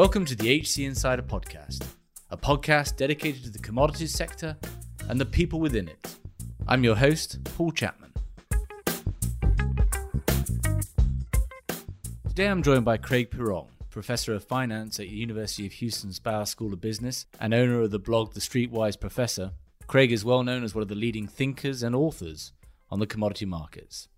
Welcome to the HC Insider Podcast, a podcast dedicated to the commodities sector and the people within it. I'm your host, Paul Chapman. Today I'm joined by Craig Pirrong, Professor of Finance at University of Houston's Bauer School of Business and owner of the blog The Streetwise Professor. Craig is well known as one of the leading thinkers and authors on the commodity markets.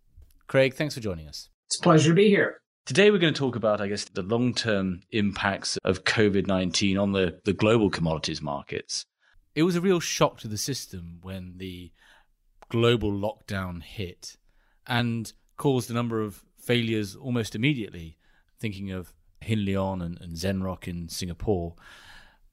Craig, thanks for joining us. It's a pleasure to be here. Today, we're going to talk about, I guess, the long term impacts of COVID 19 on the, the global commodities markets. It was a real shock to the system when the global lockdown hit and caused a number of failures almost immediately, thinking of Hin Leong and, and Zenrock in Singapore.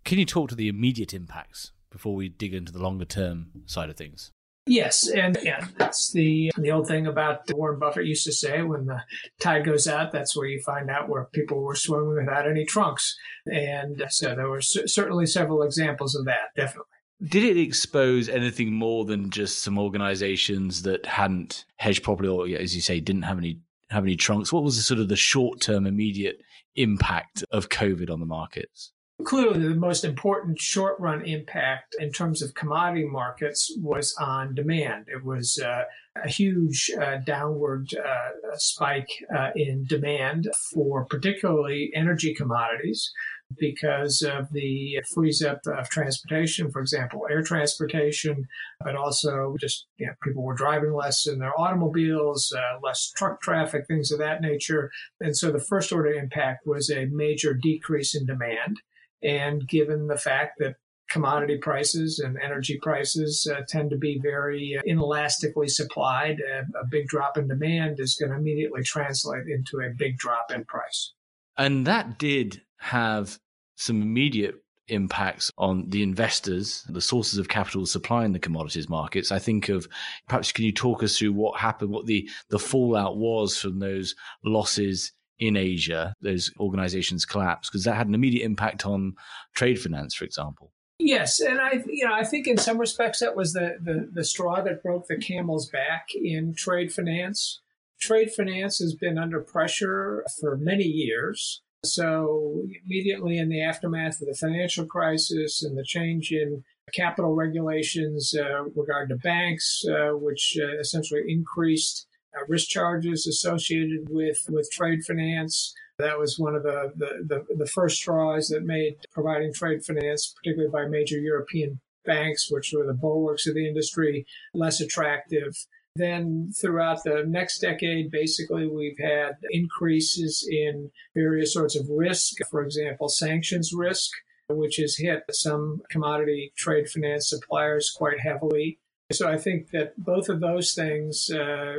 Can you talk to the immediate impacts before we dig into the longer term side of things? Yes, and yeah, that's the the old thing about Warren Buffett used to say: when the tide goes out, that's where you find out where people were swimming without any trunks. And uh, so there were certainly several examples of that. Definitely. Did it expose anything more than just some organizations that hadn't hedged properly, or as you say, didn't have any have any trunks? What was the sort of the short term, immediate impact of COVID on the markets? Clearly, the most important short run impact in terms of commodity markets was on demand. It was uh, a huge uh, downward uh, spike uh, in demand for particularly energy commodities because of the freeze up of transportation, for example, air transportation, but also just you know, people were driving less in their automobiles, uh, less truck traffic, things of that nature. And so the first order impact was a major decrease in demand. And given the fact that commodity prices and energy prices uh, tend to be very uh, inelastically supplied, uh, a big drop in demand is going to immediately translate into a big drop in price. And that did have some immediate impacts on the investors, the sources of capital supplying the commodities markets. I think of perhaps can you talk us through what happened, what the, the fallout was from those losses in Asia, those organizations collapsed, because that had an immediate impact on trade finance, for example. Yes, and I, you know, I think in some respects that was the, the, the straw that broke the camel's back in trade finance. Trade finance has been under pressure for many years. So immediately in the aftermath of the financial crisis and the change in capital regulations uh, regard to banks, uh, which uh, essentially increased Uh, risk charges associated with, with trade finance. That was one of the, the, the, the first straws that made providing trade finance, particularly by major European banks, which were the bulwarks of the industry, less attractive. Then throughout the next decade, basically, we've had increases in various sorts of risk. For example, sanctions risk, which has hit some commodity trade finance suppliers quite heavily. So I think that both of those things uh,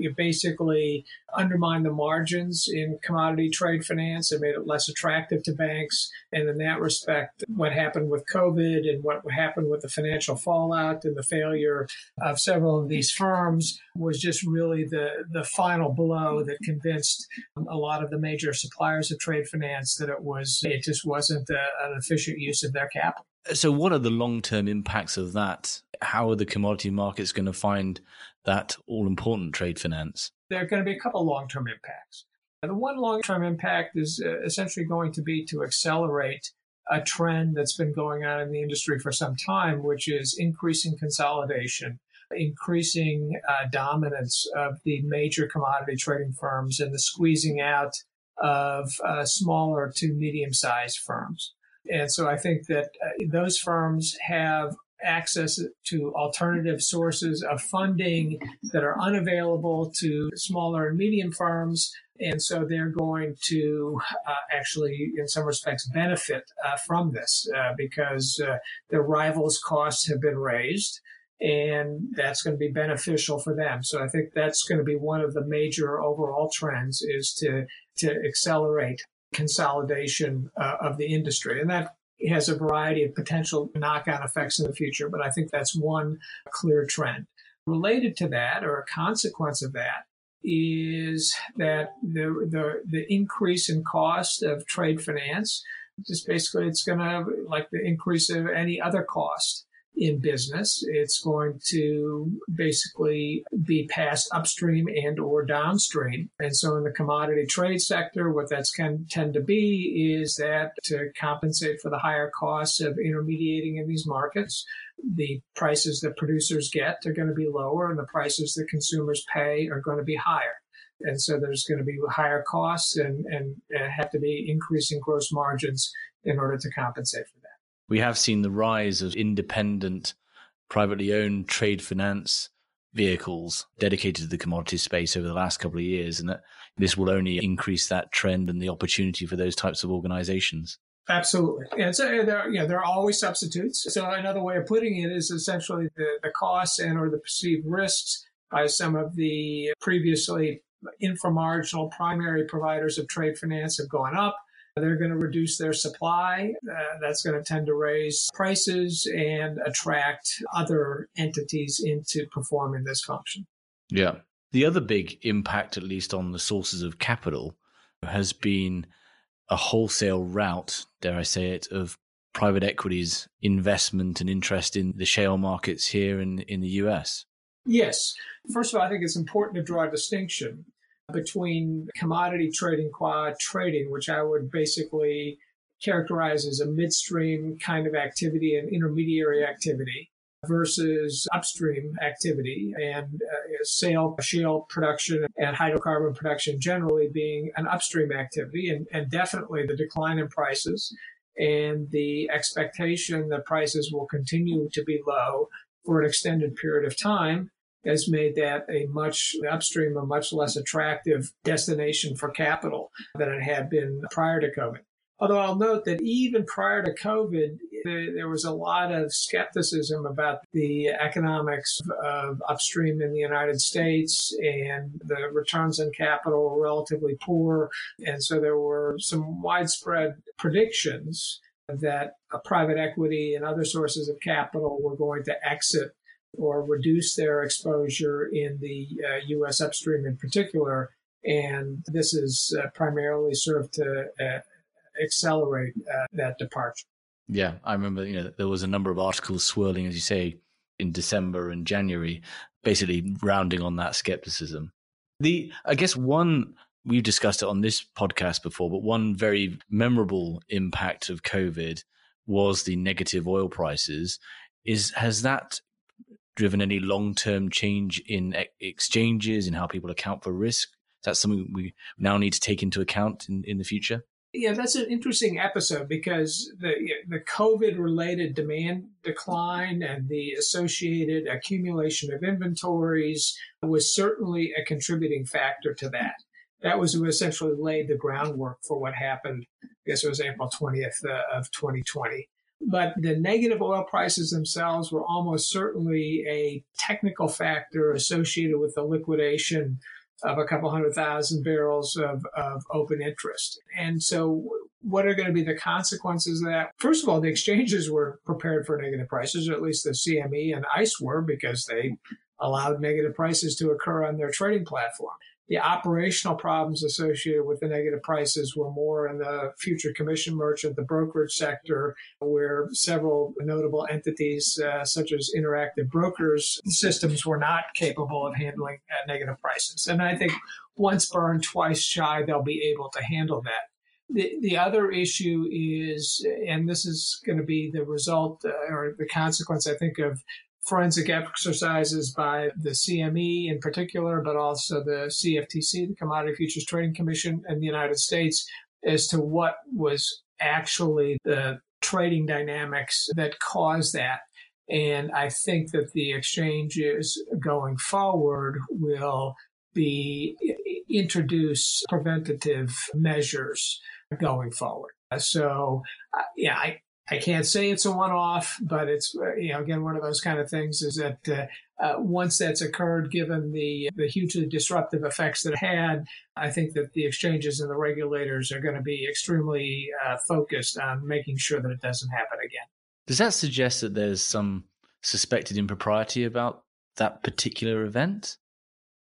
you basically undermine the margins in commodity trade finance and made it less attractive to banks. And in that respect, what happened with COVID and what happened with the financial fallout and the failure of several of these firms was just really the, the final blow that convinced a lot of the major suppliers of trade finance that it was it just wasn't a, an efficient use of their capital. So, what are the long term impacts of that? How are the commodity markets going to find that all important trade finance? There are going to be a couple long term impacts. The one long term impact is uh, essentially going to be to accelerate a trend that's been going on in the industry for some time, which is increasing consolidation, increasing uh, dominance of the major commodity trading firms, and the squeezing out of uh, smaller to medium sized firms. And so I think that uh, those firms have access to alternative sources of funding that are unavailable to smaller and medium firms. And so they're going to uh, actually, in some respects, benefit uh, from this uh, because uh, their rivals' costs have been raised. And that's going to be beneficial for them. So I think that's going to be one of the major overall trends is to, to accelerate consolidation uh, of the industry. And that has a variety of potential knock on effects in the future, but I think that's one clear trend. Related to that, or a consequence of that, is that the, the, the increase in cost of trade finance, just basically it's going to, like the increase of any other cost, in business. It's going to basically be passed upstream and or downstream. And so in the commodity trade sector, what that's can tend to be is that to compensate for the higher costs of intermediating in these markets, the prices that producers get are going to be lower and the prices that consumers pay are going to be higher. And so there's going to be higher costs and, and, have to be increasing gross margins in order to compensate for. We have seen the rise of independent, privately owned trade finance vehicles dedicated to the commodity space over the last couple of years, and that this will only increase that trend and the opportunity for those types of organizations. Absolutely. And so uh, there, you know, there are always substitutes. So another way of putting it is essentially the, the costs and or the perceived risks by some of the previously inframarginal primary providers of trade finance have gone up. They're going to reduce their supply. Uh, that's going to tend to raise prices and attract other entities into performing this function. Yeah. The other big impact, at least on the sources of capital, has been a wholesale route, dare I say it, of private equities investment and interest in the shale markets here in, in the US? Yes. First of all, I think it's important to draw a distinction between commodity trading, quad trading, which I would basically characterize as a midstream kind of activity and intermediary activity versus upstream activity and uh, sale, shale production and hydrocarbon production generally being an upstream activity and, and definitely the decline in prices and the expectation that prices will continue to be low for an extended period of time has made that a much upstream, a much less attractive destination for capital than it had been prior to COVID. Although I'll note that even prior to COVID, there was a lot of skepticism about the economics of upstream in the United States, and the returns on capital were relatively poor. And so there were some widespread predictions that private equity and other sources of capital were going to exit or reduce their exposure in the uh, U.S. upstream in particular. And this is uh, primarily served to uh, accelerate uh, that departure. Yeah, I remember. You know, there was a number of articles swirling, as you say, in December and January, basically rounding on that skepticism. The, I guess, one we've discussed it on this podcast before, but one very memorable impact of COVID was the negative oil prices. Is has that driven any long term change in exchanges and how people account for risk? Is that something we now need to take into account in, in the future? Yeah, that's an interesting episode because the the COVID related demand decline and the associated accumulation of inventories was certainly a contributing factor to that. That was who essentially laid the groundwork for what happened. I guess it was April 20th uh, of 2020. But the negative oil prices themselves were almost certainly a technical factor associated with the liquidation of a couple hundred thousand barrels of, of open interest. And so what are going to be the consequences of that? First of all, the exchanges were prepared for negative prices, or at least the CME and ICE were, because they allowed negative prices to occur on their trading platform. The operational problems associated with the negative prices were more in the future commission merchant, the brokerage sector, where several notable entities, uh, such as Interactive Brokers systems, were not capable of handling uh, negative prices. And I think once burned, twice shy, they'll be able to handle that. The, the other issue is, and this is going to be the result uh, or the consequence, I think, of forensic exercises by the CME in particular, but also the CFTC, the Commodity Futures Trading Commission in the United States, as to what was actually the trading dynamics that caused that. And I think that the exchanges going forward will be introduce preventative measures going forward. So, uh, yeah, I, I can't say it's a one-off, but it's uh, you know again one of those kind of things is that uh, uh, once that's occurred, given the the hugely disruptive effects that it had, I think that the exchanges and the regulators are going to be extremely uh, focused on making sure that it doesn't happen again. Does that suggest that there's some suspected impropriety about that particular event?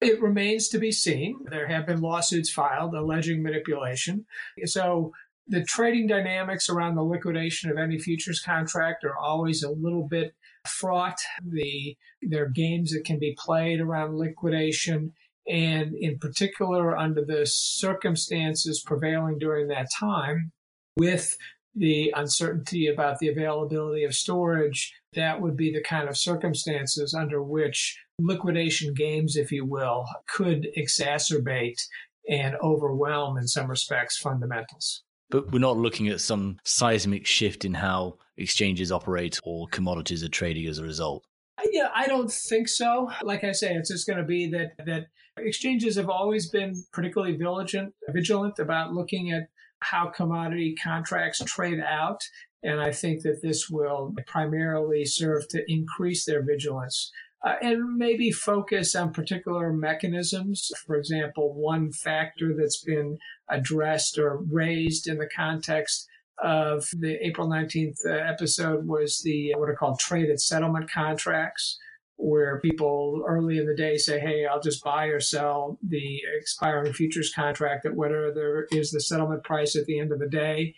It remains to be seen. There have been lawsuits filed alleging manipulation. So the trading dynamics around the liquidation of any futures contract are always a little bit fraught. The there are games that can be played around liquidation, and in particular under the circumstances prevailing during that time, with the uncertainty about the availability of storage, that would be the kind of circumstances under which liquidation games, if you will, could exacerbate and overwhelm, in some respects, fundamentals. But we're not looking at some seismic shift in how exchanges operate or commodities are trading as a result. Yeah, I don't think so. Like I say, it's just going to be that that exchanges have always been particularly vigilant, vigilant about looking at how commodity contracts trade out, and I think that this will primarily serve to increase their vigilance uh, and maybe focus on particular mechanisms. For example, one factor that's been addressed or raised in the context of the April 19th uh, episode was the what are called trade at settlement contracts, where people early in the day say, Hey, I'll just buy or sell the expiring futures contract at whatever is the settlement price at the end of the day.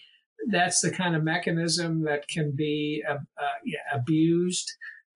That's the kind of mechanism that can be uh, uh, abused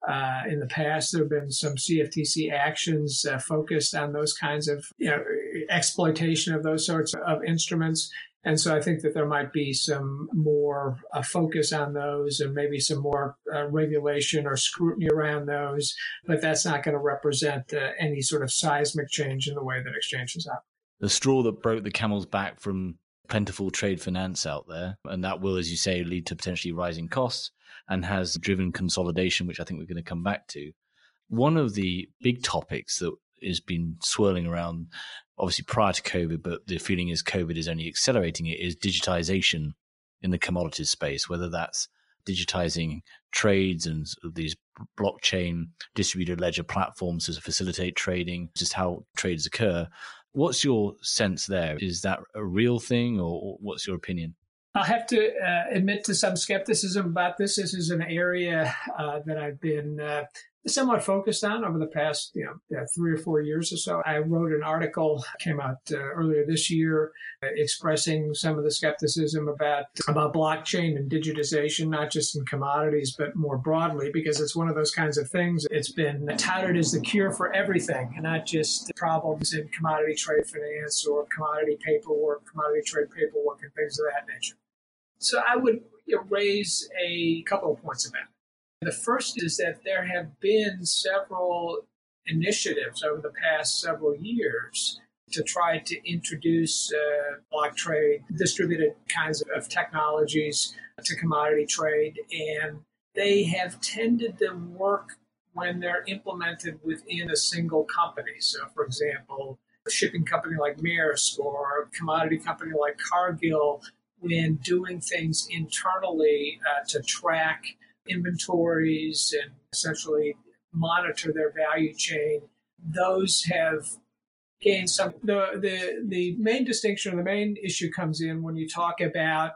uh, in the past, there have been some CFTC actions uh, focused on those kinds of you know, exploitation of those sorts of instruments. And so I think that there might be some more uh, focus on those and maybe some more uh, regulation or scrutiny around those. But that's not going to represent uh, any sort of seismic change in the way that exchanges operate. The straw that broke the camel's back from plentiful trade finance out there. And that will, as you say, lead to potentially rising costs and has driven consolidation, which I think we're going to come back to. One of the big topics that has been swirling around, obviously prior to COVID, but the feeling is COVID is only accelerating it, is digitization in the commodities space, whether that's digitizing trades and these blockchain distributed ledger platforms to facilitate trading, just how trades occur. What's your sense there? Is that a real thing, or what's your opinion? I'll have to uh, admit to some skepticism about this. This is an area uh, that I've been uh, somewhat focused on over the past, you know, three or four years or so. I wrote an article came out uh, earlier this year uh, expressing some of the skepticism about about blockchain and digitization, not just in commodities but more broadly, because it's one of those kinds of things. It's been touted as the cure for everything, and not just problems in commodity trade finance or commodity paperwork, commodity trade paperwork, and things of that nature. So I would you know, raise a couple of points about it. The first is that there have been several initiatives over the past several years to try to introduce uh, block trade, distributed kinds of technologies to commodity trade, and they have tended to work when they're implemented within a single company. So, for example, a shipping company like Maersk or a commodity company like Cargill when doing things internally uh, to track inventories and essentially monitor their value chain, those have gained some. The, the, the main distinction or the main issue comes in when you talk about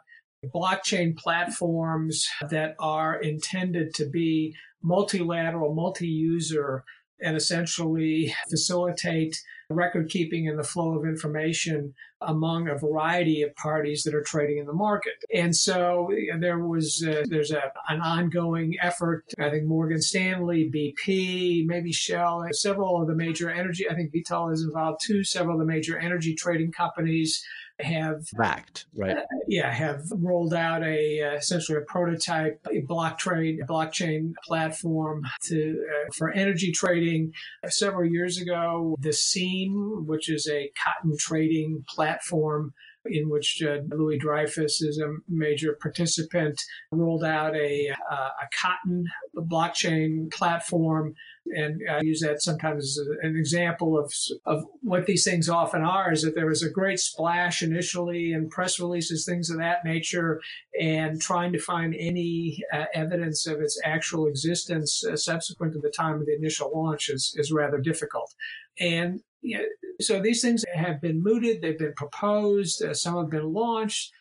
blockchain platforms that are intended to be multilateral, multi user, and essentially facilitate record keeping and the flow of information among a variety of parties that are trading in the market. And so there was uh, there's a, an ongoing effort. I think Morgan Stanley, BP, maybe Shell, several of the major energy. I think Vitol is involved too. Several of the major energy trading companies have backed, right? Uh, yeah, have rolled out a uh, essentially a prototype a block trade blockchain platform to uh, for energy trading. Several years ago, the Seam, which is a cotton trading platform in which uh, Louis Dreyfus is a major participant, rolled out a, uh, a cotton blockchain platform. And I use that sometimes as an example of, of what these things often are is that there was a great splash initially in press releases, things of that nature, and trying to find any uh, evidence of its actual existence uh, subsequent to the time of the initial launch is, is rather difficult. And you know, so these things have been mooted, they've been proposed, uh, some have been launched,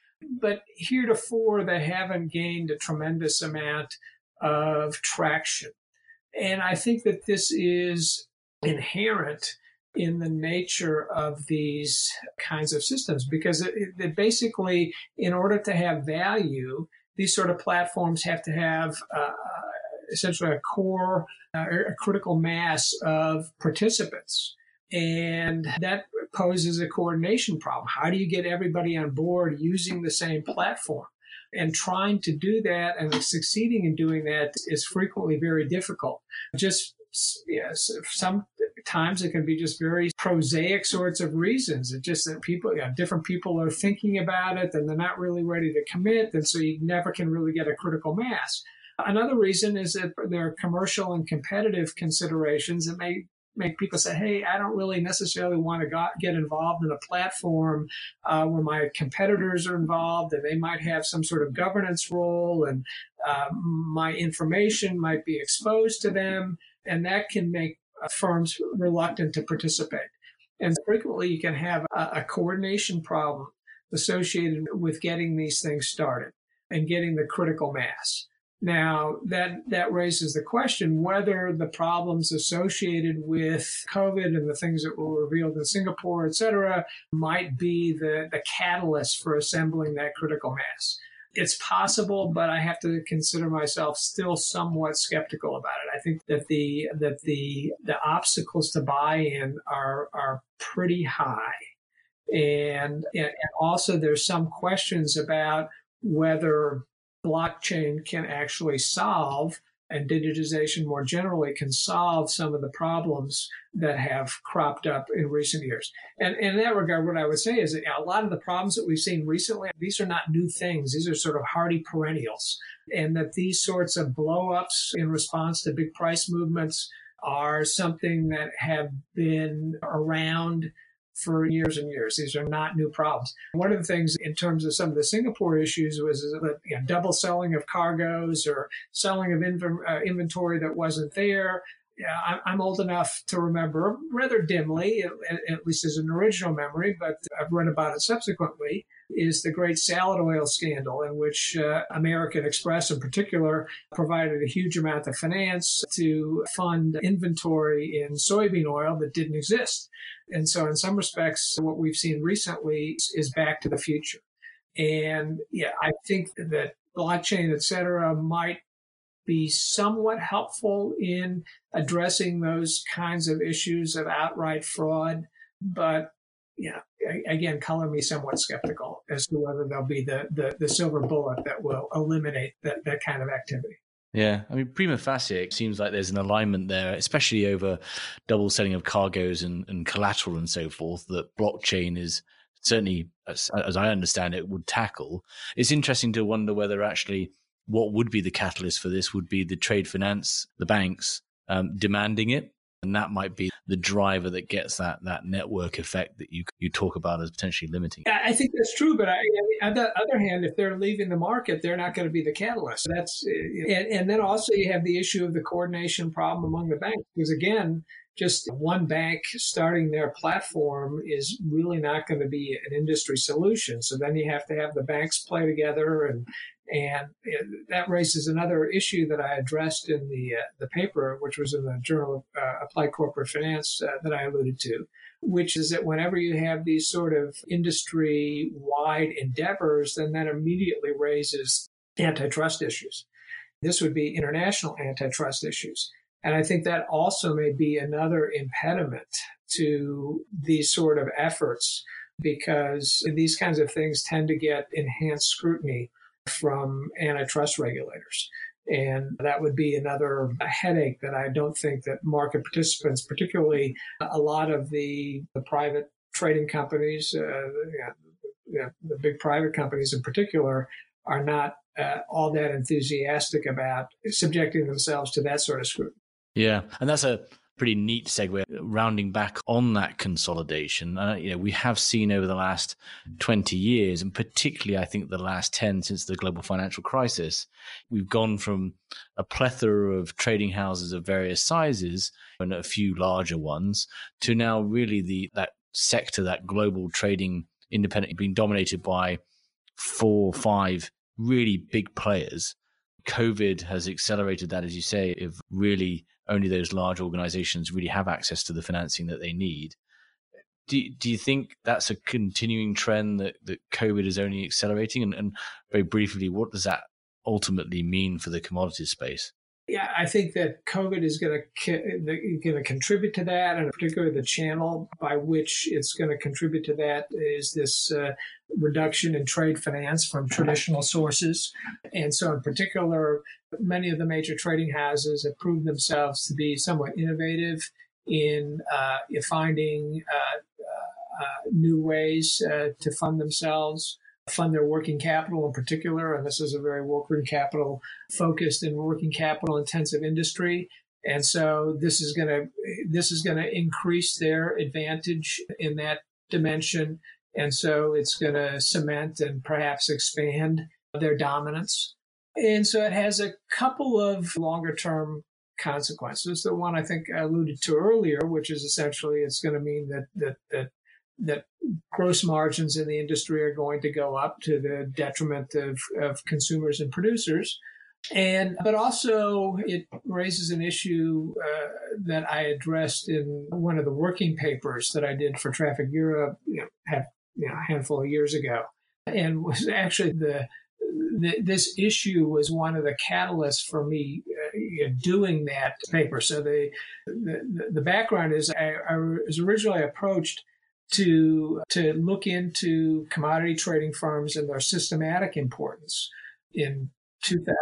but heretofore they haven't gained a tremendous amount of traction. And I think that this is inherent in the nature of these kinds of systems because it, it basically, in order to have value, these sort of platforms have to have uh, essentially a core, uh, a critical mass of participants. And that poses a coordination problem. How do you get everybody on board using the same platform? And trying to do that and succeeding in doing that is frequently very difficult. Just yes, sometimes it can be just very prosaic sorts of reasons. It's just that people, you know, different people are thinking about it and they're not really ready to commit. And so you never can really get a critical mass. Another reason is that there are commercial and competitive considerations that may make people say, "Hey, I don't really necessarily want to got, get involved in a platform uh, where my competitors are involved, and they might have some sort of governance role, and uh, my information might be exposed to them, and that can make uh, firms reluctant to participate. And frequently, you can have a, a coordination problem associated with getting these things started and getting the critical mass. Now, that, that raises the question whether the problems associated with COVID and the things that were revealed in Singapore, et cetera, might be the, the catalyst for assembling that critical mass. It's possible, but I have to consider myself still somewhat skeptical about it. I think that the that the the obstacles to buy-in are are pretty high, and and also there's some questions about whether blockchain can actually solve and digitization more generally can solve some of the problems that have cropped up in recent years. And, and, in that regard, what I would say is that a lot of the problems that we've seen recently, these are not new things. These are sort of hardy perennials. And that these sorts of blowups in response to big price movements are something that have been around for years and years. These are not new problems. One of the things in terms of some of the Singapore issues was you know, double selling of cargoes or selling of uh, inventory that wasn't there. Yeah, I'm old enough to remember rather dimly, at least as an original memory, but I've read about it subsequently, is the great salad oil scandal in which uh, American Express in particular provided a huge amount of finance to fund inventory in soybean oil that didn't exist. And so, in some respects, what we've seen recently is back to the future. And yeah, I think that blockchain, et cetera, might be somewhat helpful in addressing those kinds of issues of outright fraud. But yeah, again, color me somewhat skeptical as to whether there'll be the, the, the silver bullet that will eliminate that, that kind of activity. Yeah, I mean, prima facie, it seems like there's an alignment there, especially over double selling of cargoes and, and collateral and so forth, that blockchain is certainly, as, as, I understand it, would tackle. It's interesting to wonder whether actually what would be the catalyst for this would be the trade finance, the banks um, demanding it and that might be the driver that gets that that network effect that you you talk about as potentially limiting. I think that's true, but I, on the other hand, if they're leaving the market, they're not going to be the catalyst. That's eh, and, and then also you have the issue of the coordination problem among the banks because again, just one bank starting their platform is really not going to be an industry solution. So then you have to have the banks play together and and that raises another issue that I addressed in the uh, the paper, which was in the Journal of uh, Applied Corporate Finance uh, that I alluded to, which is that whenever you have these sort of industry wide endeavors, then that immediately raises antitrust issues. This would be international antitrust issues. And I think that also may be another impediment to these sort of efforts because these kinds of things tend to get enhanced scrutiny from antitrust regulators. And that would be another headache that I don't think that market participants, particularly a lot of the, the private trading companies, uh, the, the big private companies in particular, are not uh, all that enthusiastic about subjecting themselves to that sort of scrutiny. Yeah, and that's a pretty neat segue rounding back on that consolidation. Uh, you know, we have seen over the last 20 years, and particularly I think the last 10 since the global financial crisis, we've gone from a plethora of trading houses of various sizes and a few larger ones to now really the that sector, that global trading independent being dominated by four, or five really big players. COVID has accelerated that, as you say, of really only those large organizations really have access to the financing that they need. Do, do you think that's a continuing trend that, that COVID is only accelerating? And, and very briefly, what does that ultimately mean for the commodities space? Yeah, I think that COVID is going to going to contribute to that, and particularly the channel by which it's going to contribute to that is this uh, reduction in trade finance from traditional sources, and so in particular, many of the major trading houses have proved themselves to be somewhat innovative in, uh, finding uh, uh, uh new ways uh, to fund themselves fund their working capital in particular. And this is a very working capital focused and working capital intensive industry. And so this is going to, this is going to increase their advantage in that dimension. And so it's going to cement and perhaps expand their dominance. And so it has a couple of longer term consequences. The one I think I alluded to earlier, which is essentially it's going to mean that, that, that that gross margins in the industry are going to go up to the detriment of, of consumers and producers. And, but also it raises an issue uh, that I addressed in one of the working papers that I did for Trafigura you know, you know, a handful of years ago. And was actually the, the, this issue was one of the catalysts for me uh, doing that paper. So the, the, the background is I, I was originally approached to to look into commodity trading firms and their systematic importance in 2000.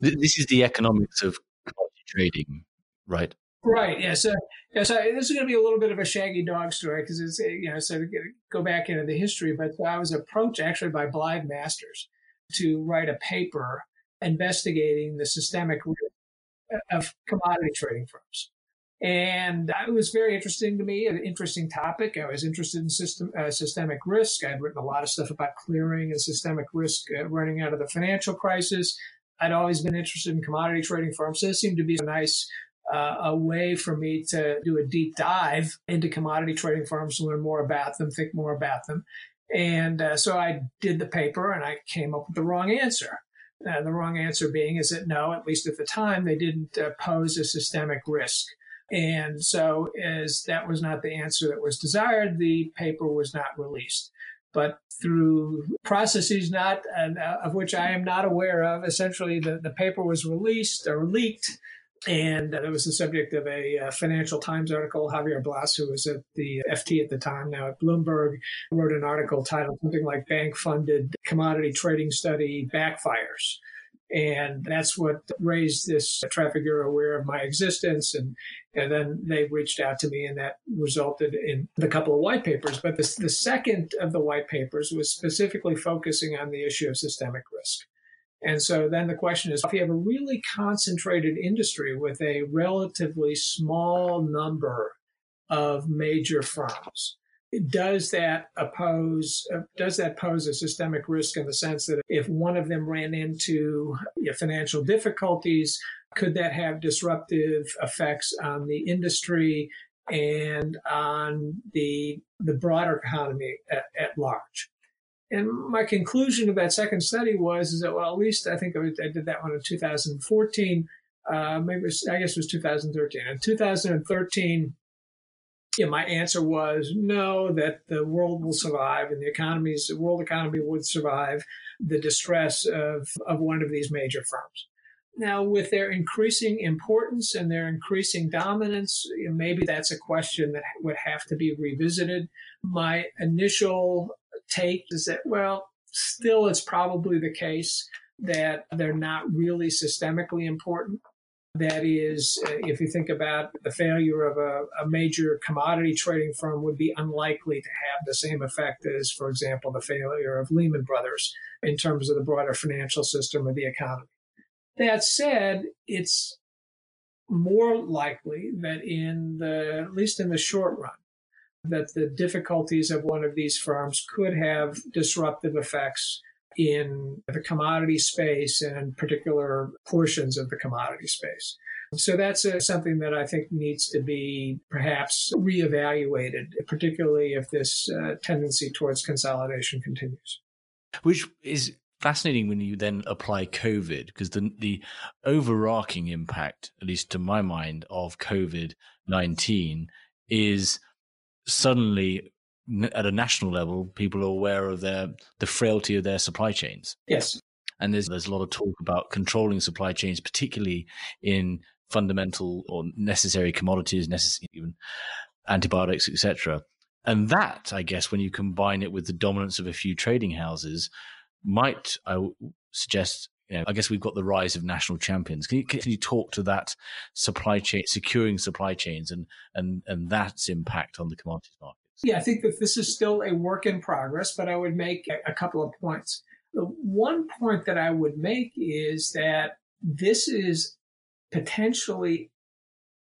This is the economics of commodity trading, right? Right. Yeah. So, yeah, so this is going to be a little bit of a shaggy dog story because it's eh, you know so to go back into the history. But I was approached actually by Blythe Masters to write a paper investigating the systemic risk of commodity trading firms. And it was very interesting to me, an interesting topic. I was interested in system, uh, systemic risk. I'd written a lot of stuff about clearing and systemic risk uh, running out of the financial crisis. I'd always been interested in commodity trading firms. So it seemed to be a nice uh, a way for me to do a deep dive into commodity trading firms, learn more about them, think more about them. And uh, so I did the paper and I came up with the wrong answer. Uh, the wrong answer being is that no, at least at the time, they didn't uh, pose a systemic risk. And so, as that was not the answer that was desired, the paper was not released. But through processes not uh, of which I am not aware of, essentially the, the paper was released or leaked, and it was the subject of a uh, Financial Times article. Javier Blas, who was at the FT at the time, now at Bloomberg, wrote an article titled something like "Bank Funded Commodity Trading Study Backfires." And that's what raised this Trafigura aware of my existence. And, and then they reached out to me and that resulted in the couple of white papers. But the, the second of the white papers was specifically focusing on the issue of systemic risk. And so then the question is if you have a really concentrated industry with a relatively small number of major firms, does that oppose does that pose a systemic risk in the sense that if one of them ran into financial difficulties could that have disruptive effects on the industry and on the the broader economy at, at large? And my conclusion of that second study was is that well at least i think I, did that one in 2014 uh, maybe was, i guess it was 2013 in 2013 yeah, my answer was no, that the world will survive and the economies, the world economy would survive the distress of, of one of these major firms. Now, with their increasing importance and their increasing dominance, maybe that's a question that would have to be revisited. My initial take is that, well, still it's probably the case that they're not really systemically important. That is, uh, if you think about the failure of a, a, major commodity trading firm would be unlikely to have the same effect as, for example, the failure of Lehman Brothers in terms of the broader financial system or the economy. That said, it's more likely that in the, at least in the short run, that the difficulties of one of these firms could have disruptive effects in the commodity space and particular portions of the commodity space. So that's uh, something that I think needs to be perhaps reevaluated, particularly if this uh, tendency towards consolidation continues. Which is fascinating when you then apply COVID, because the, the overarching impact, at least to my mind, of COVID 19 is suddenly at a national level, people are aware of their the frailty of their supply chains. Yes. And there's there's a lot of talk about controlling supply chains, particularly in fundamental or necessary commodities, necessary even antibiotics, etc. And that, I guess, when you combine it with the dominance of a few trading houses, might I suggest you know, I guess we've got the rise of national champions. Can you, can you talk to that supply chain, securing supply chains, and and and that's impact on the commodities markets? Yeah, I think that this is still a work in progress, but I would make a, couple of points. The one point that I would make is that this is potentially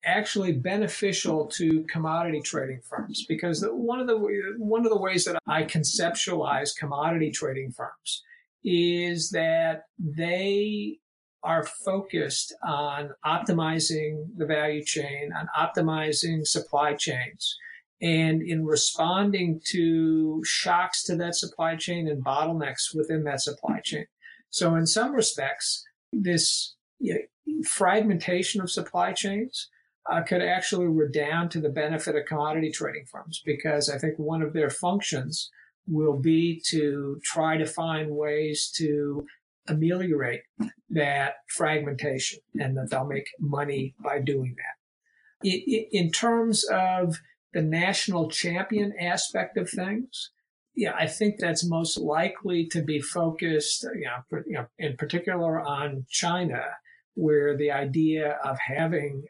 actually beneficial to commodity trading firms because one of the one of the ways that I conceptualize commodity trading firms is that they are focused on optimizing the value chain, on optimizing supply chains, and in responding to shocks to that supply chain and bottlenecks within that supply chain. So, in some respects, this you know, fragmentation of supply chains uh, could actually redound to the benefit of commodity trading firms because I think one of their functions will be to try to find ways to ameliorate that fragmentation and that they'll make money by doing that. In terms of the national champion aspect of things, yeah, I think that's most likely to be focused, you know, you know in particular on China where the idea of having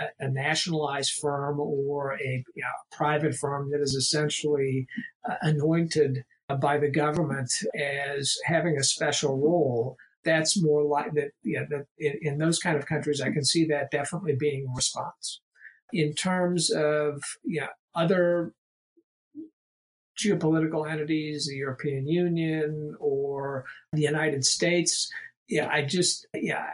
a, a nationalized firm or a you know, private firm that is essentially uh, anointed by the government as having a special role that's more like that yeah that in, in, those kind of countries i can see that definitely being a response in terms of yeah other geopolitical entities the european union or the united states yeah i just yeah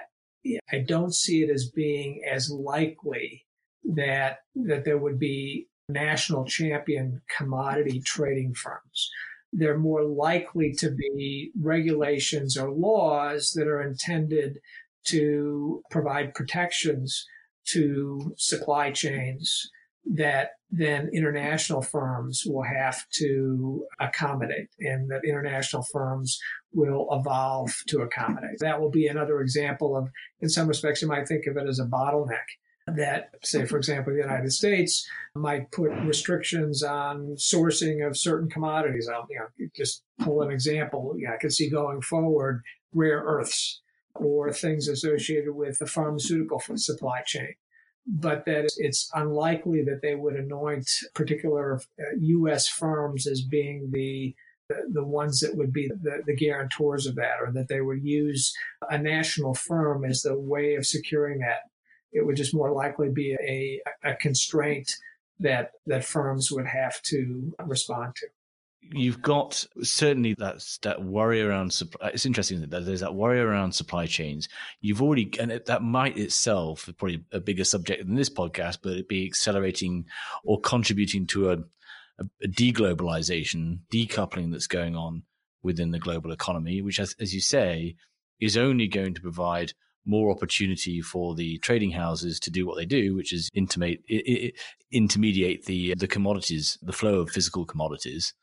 I don't see it as being as likely that that there would be national champion commodity trading firms. They're more likely to be regulations or laws that are intended to provide protections to supply chains that then international firms will have to accommodate and that international firms will evolve to accommodate. That will be another example of, in some respects, you might think of it as a bottleneck that, say, for example, the United States might put restrictions on sourcing of certain commodities. I'll you know, just pull an example. Know, I can see going forward rare earths or things associated with the pharmaceutical supply chain but that it's unlikely that they would anoint particular U.S. Uh, firms as being the the, ones that would be the, the guarantors of that, or that they would use a national firm as the way of securing that. It would just more likely be a, a constraint that that firms would have to respond to you've got certainly that that worry around supply. Uh, it's interesting that there's that worry around supply chains. You've already, and it, that might itself probably a bigger subject than this podcast, but it be accelerating or contributing to a, a, a deglobalization, decoupling that's going on within the global economy, which, as, as you say, is only going to provide more opportunity for the trading houses to do what they do, which is intimate, intermediate the the commodities, the flow of physical commodities,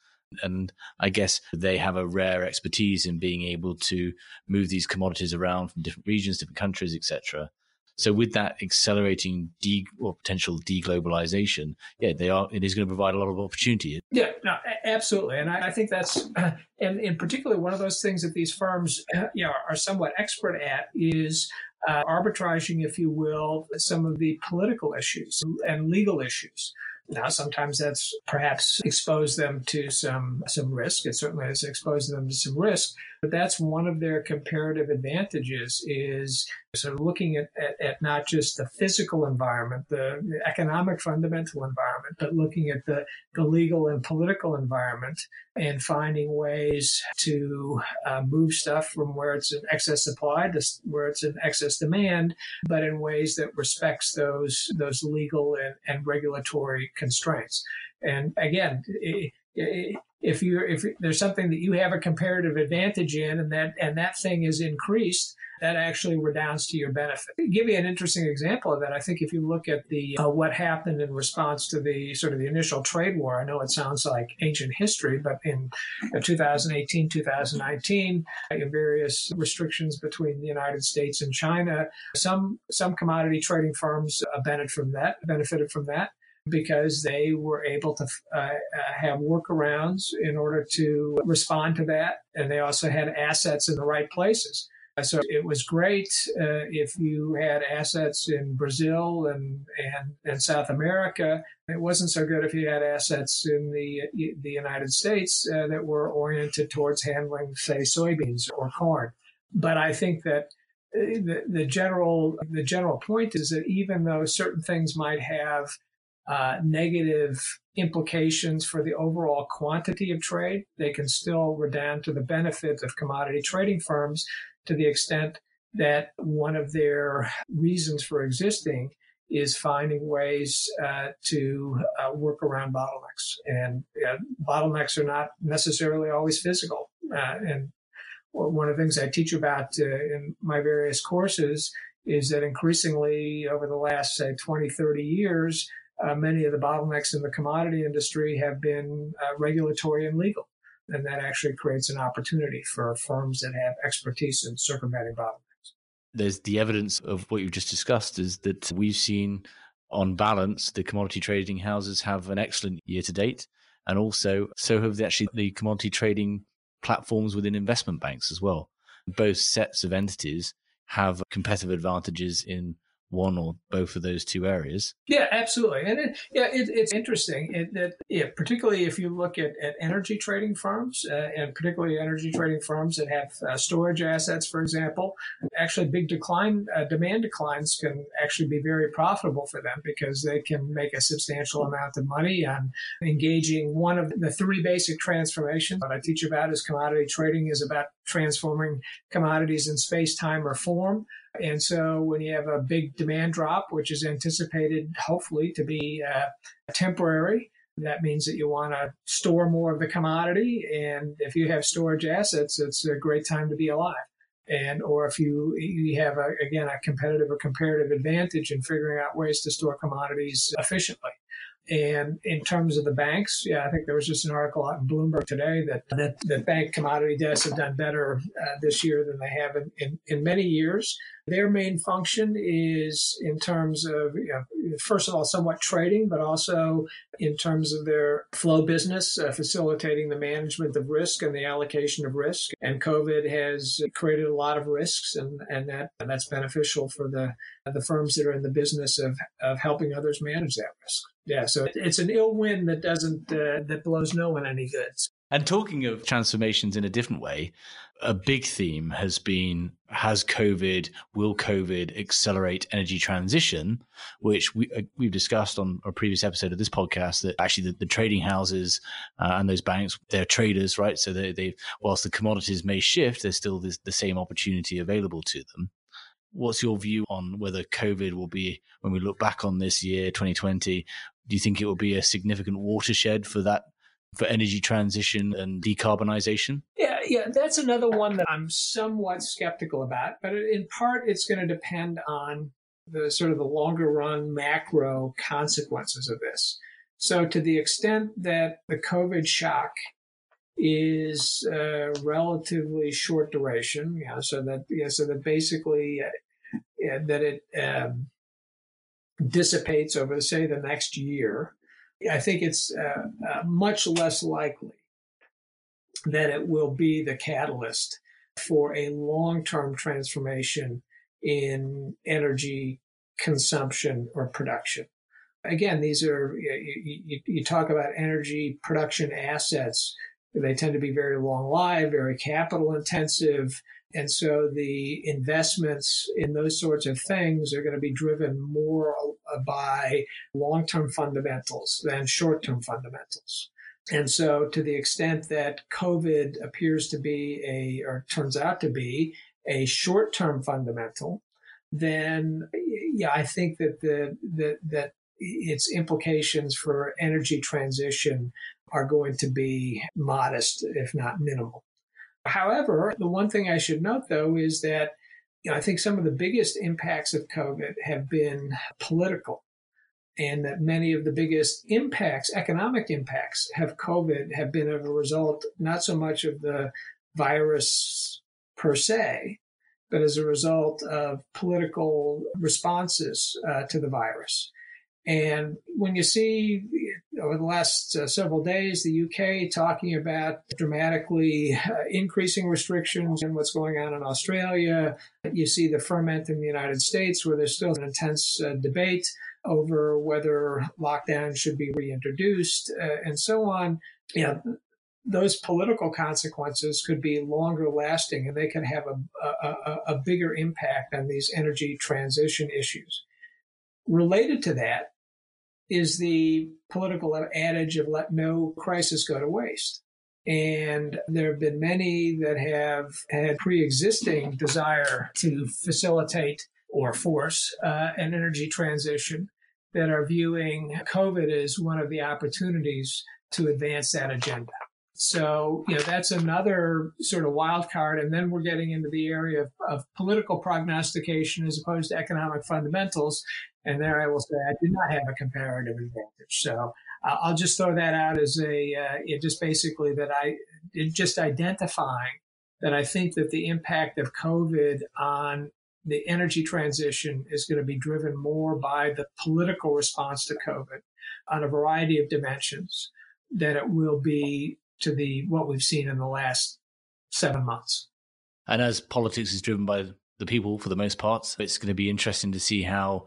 and I guess they have a rare expertise in being able to move these commodities around from different regions, different countries, etc. So with that accelerating de or potential deglobalization, yeah, they are. It is going to provide a lot of opportunity. Yeah, no, absolutely, and I, I think that's, uh, and in particular, one of those things that these firms, uh, you know, are somewhat expert at is uh, arbitraging, if you will, some of the political issues and legal issues. Now, sometimes that's perhaps exposed them to some some risk. It certainly has exposed them to some risk, but that's one of their comparative advantages is sort of looking at, at, at not just the physical environment, the, the, economic fundamental environment, but looking at the, the legal and political environment and finding ways to uh, move stuff from where it's an excess supply to where it's an excess demand, but in ways that respects those those legal and, and regulatory constraints. And again, it, if you if there's something that you have a comparative advantage in and that and that thing is increased that actually redounds to your benefit. I'll give you an interesting example of that. I think if you look at the uh, what happened in response to the sort of the initial trade war, I know it sounds like ancient history, but in 2018, 2019, in various restrictions between the United States and China, some some commodity trading firms uh, benefited from that. Benefited from that because they were able to uh, uh, have workarounds in order to respond to that. And they also had assets in the right places. So it was great uh, if you had assets in Brazil and, and, and South America. It wasn't so good if you had assets in the, the United States uh, that were oriented towards handling, say, soybeans or corn. But I think that uh, the, the general the general point is that even though certain things might have uh, negative implications for the overall quantity of trade, they can still redound to the benefit of commodity trading firms to the extent that one of their reasons for existing is finding ways uh, to uh, work around bottlenecks. And uh, bottlenecks are not necessarily always physical. Uh, and one of the things I teach about uh, in my various courses is that increasingly over the last, say, 20, 30 years, uh, many of the bottlenecks in the commodity industry have been regulatory and legal and that actually creates an opportunity for firms that have expertise in circumventing bottlenecks. There's the evidence of what you've just discussed is that we've seen, on balance, the commodity trading houses have an excellent year to date, and also so have the, actually the commodity trading platforms within investment banks as well. Both sets of entities have competitive advantages in one or both of those two areas. Yeah, absolutely. And it, yeah, it, it's interesting it, that yeah, particularly if you look at, at energy trading firms uh, and particularly energy trading firms that have uh, storage assets, for example, actually big decline, uh, demand declines can actually be very profitable for them because they can make a substantial amount of money on engaging one of the three basic transformations that I teach about is commodity trading is about transforming commodities in space, time, or form. And so when you have a big demand drop, which is anticipated hopefully to be uh, temporary, that means that you want to store more of the commodity. And if you have storage assets, it's a great time to be alive. And or if you you have a, again a competitive or comparative advantage in figuring out ways to store commodities efficiently. And in terms of the banks, yeah, I think there was just an article out in Bloomberg today that that, that bank commodity desks have done better uh, this year than they have in, in, in, many years. Their main function is in terms of, you know, first of all, somewhat trading, but also in terms of their flow business, uh, facilitating the management of risk and the allocation of risk. And COVID has created a lot of risks, and, and that and that's beneficial for the the firms that are in the business of, of helping others manage that risk. Yeah, so it's an ill wind that doesn't uh, that blows no one any good. And talking of transformations in a different way, a big theme has been has COVID, will COVID accelerate energy transition, which we, uh, we've discussed on a previous episode of this podcast that actually the, the trading houses uh, and those banks, they're traders, right? So they, they whilst the commodities may shift, there's still this, the same opportunity available to them. What's your view on whether COVID will be, when we look back on this year, 2020, do you think it will be a significant watershed for that for energy transition and decarbonization? Yeah, yeah, that's another one that I'm somewhat skeptical about. But in part, it's going to depend on the sort of the longer run macro consequences of this. So, to the extent that the COVID shock is uh, relatively short duration, yeah, so that yeah, so that basically uh, that it um, dissipates over, say, the next year, I think it's uh, uh, much less likely that it will be the catalyst for a long term transformation in energy consumption or production. Again, these are, you, you, you talk about energy production assets, they tend to be very long lived, very capital intensive. And so the investments in those sorts of things are going to be driven more by long term fundamentals than short term fundamentals. And so, to the extent that COVID appears to be a, or turns out to be a short term fundamental, then yeah, I think that the, that, that its implications for energy transition are going to be modest, if not minimal. However, the one thing I should note though is that you know, I think some of the biggest impacts of COVID have been political and that many of the biggest impacts, economic impacts, have COVID have been as a result not so much of the virus per se, but as a result of political responses uh, to the virus. And when you see over the last uh, several days the UK talking about dramatically uh, increasing restrictions and what's going on in Australia, you see the ferment in the United States where there's still an intense uh, debate over whether lockdown should be reintroduced uh, and so on. You know, those political consequences could be longer lasting and they can have a, a, a, bigger impact on these energy transition issues. Related to that is the political adage of let no crisis go to waste. And there have been many that have had pre existing desire to facilitate or force uh, an energy transition that are viewing COVID as one of the opportunities to advance that agenda. So, you know, that's another sort of wild card. And then we're getting into the area of, of political prognostication as opposed to economic fundamentals. And there I will say I do not have a comparative advantage. So uh, I'll just throw that out as a, uh, it just basically that I, just identifying that I think that the impact of COVID on the energy transition is going to be driven more by the political response to COVID on a variety of dimensions than it will be to the what we've seen in the last seven months. And as politics is driven by the people for the most part, it's going to be interesting to see how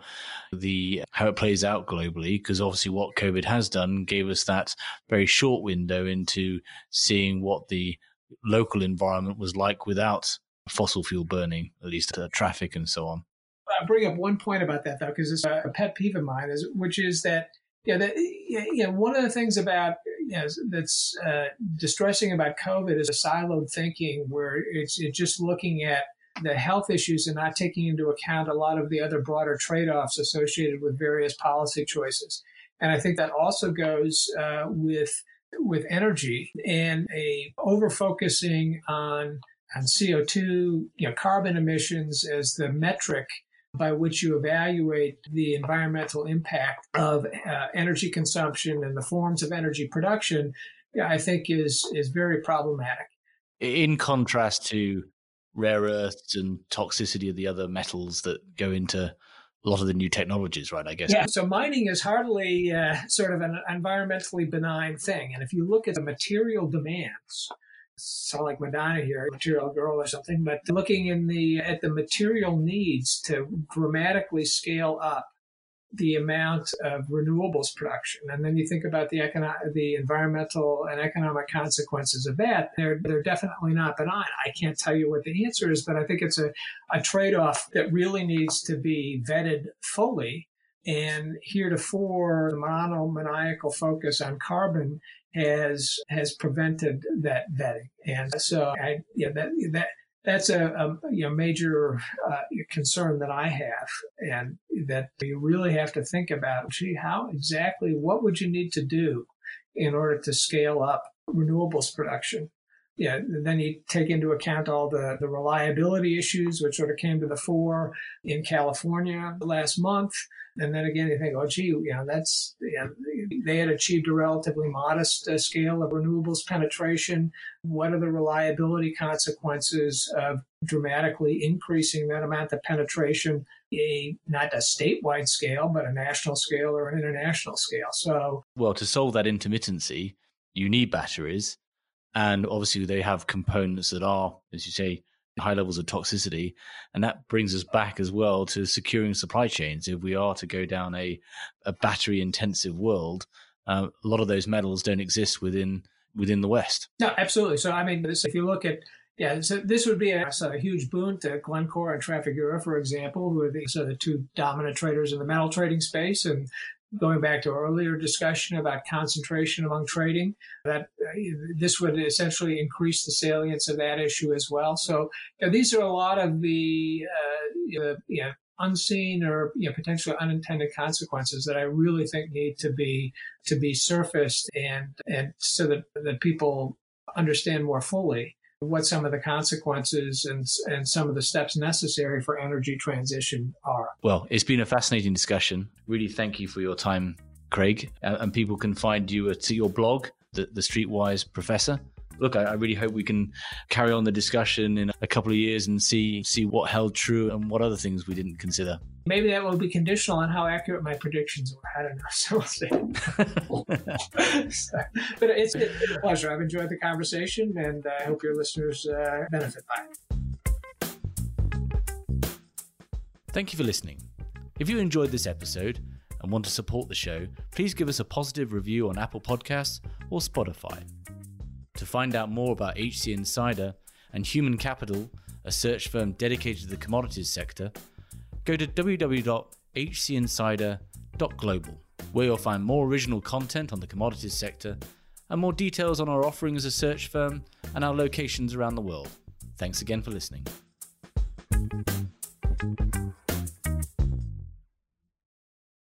the how it plays out globally. Because obviously, what COVID has done gave us that very short window into seeing what the local environment was like without fossil fuel burning, at least uh, traffic and so on. I'll bring up one point about that though, because it's a pet peeve of mine, is which is that yeah, that, yeah, one of the things about you know, that's uh, distressing about COVID is a siloed thinking where it's, it's just looking at the health issues and not taking into account a lot of the other broader trade-offs associated with various policy choices. And I think that also goes uh, with with energy and a over focusing on on CO2, you know, carbon emissions as the metric by which you evaluate the environmental impact of uh, energy consumption and the forms of energy production, I think is is very problematic. In contrast to rare earths and toxicity of the other metals that go into a lot of the new technologies, right? I guess. Yeah. So mining is hardly uh, sort of an environmentally benign thing, and if you look at the material demands sound like Madonna here, Material Girl or something, but looking in the at the material needs to dramatically scale up the amount of renewables production, and then you think about the economic, the environmental and economic consequences of that. They're they're definitely not benign. I can't tell you what the answer is, but I think it's a, a trade off that really needs to be vetted fully. And heretofore, the monomaniacal focus on carbon has has prevented that vetting, and so I yeah that that that's a, a you know, major uh, concern that I have, and that you really have to think about. Gee, how exactly? What would you need to do in order to scale up renewables production? Yeah, then you take into account all the, the reliability issues, which sort of came to the fore in California last month. And then again, you think, oh, gee, you know, that's, know, they had achieved a relatively modest uh, scale of renewables penetration. What are the reliability consequences of dramatically increasing that amount of penetration, a, not a statewide scale, but a national scale or an international scale? So, well, to solve that intermittency, you need batteries. And obviously, they have components that are, as you say, high levels of toxicity. And that brings us back as well to securing supply chains. If we are to go down a, a battery intensive world, uh, a lot of those metals don't exist within within the West. No, absolutely. So, I mean, this, if you look at yeah, so this would be a, a, huge boon to Glencore and Trafigura, for example, who are the, so the two dominant traders in the metal trading space. And going back to earlier discussion about concentration among trading, that uh, this would essentially increase the salience of that issue as well. So you know, these are a lot of the uh, you know, unseen or you know, potentially unintended consequences that I really think need to be to be surfaced and and so that that people understand more fully what some of the consequences and, and some of the steps necessary for energy transition are. Well, it's been a fascinating discussion. Really, thank you for your time, Craig. And people can find you at your blog, the, the Streetwise Professor look, I, I, really hope we can carry on the discussion in a couple of years and see see what held true and what other things we didn't consider. Maybe that will be conditional on how accurate my predictions were. I don't know. So we'll see. so, but it's, it's, a pleasure. I've enjoyed the conversation, and I hope your listeners uh, benefit by it. Thank you for listening. If you enjoyed this episode and want to support the show, please give us a positive review on Apple Podcasts or Spotify. To find out more about HC Insider and Human Capital, a search firm dedicated to the commodities sector, go to www.hcinsider.global, where you'll find more original content on the commodities sector and more details on our offering as a search firm and our locations around the world. Thanks again for listening.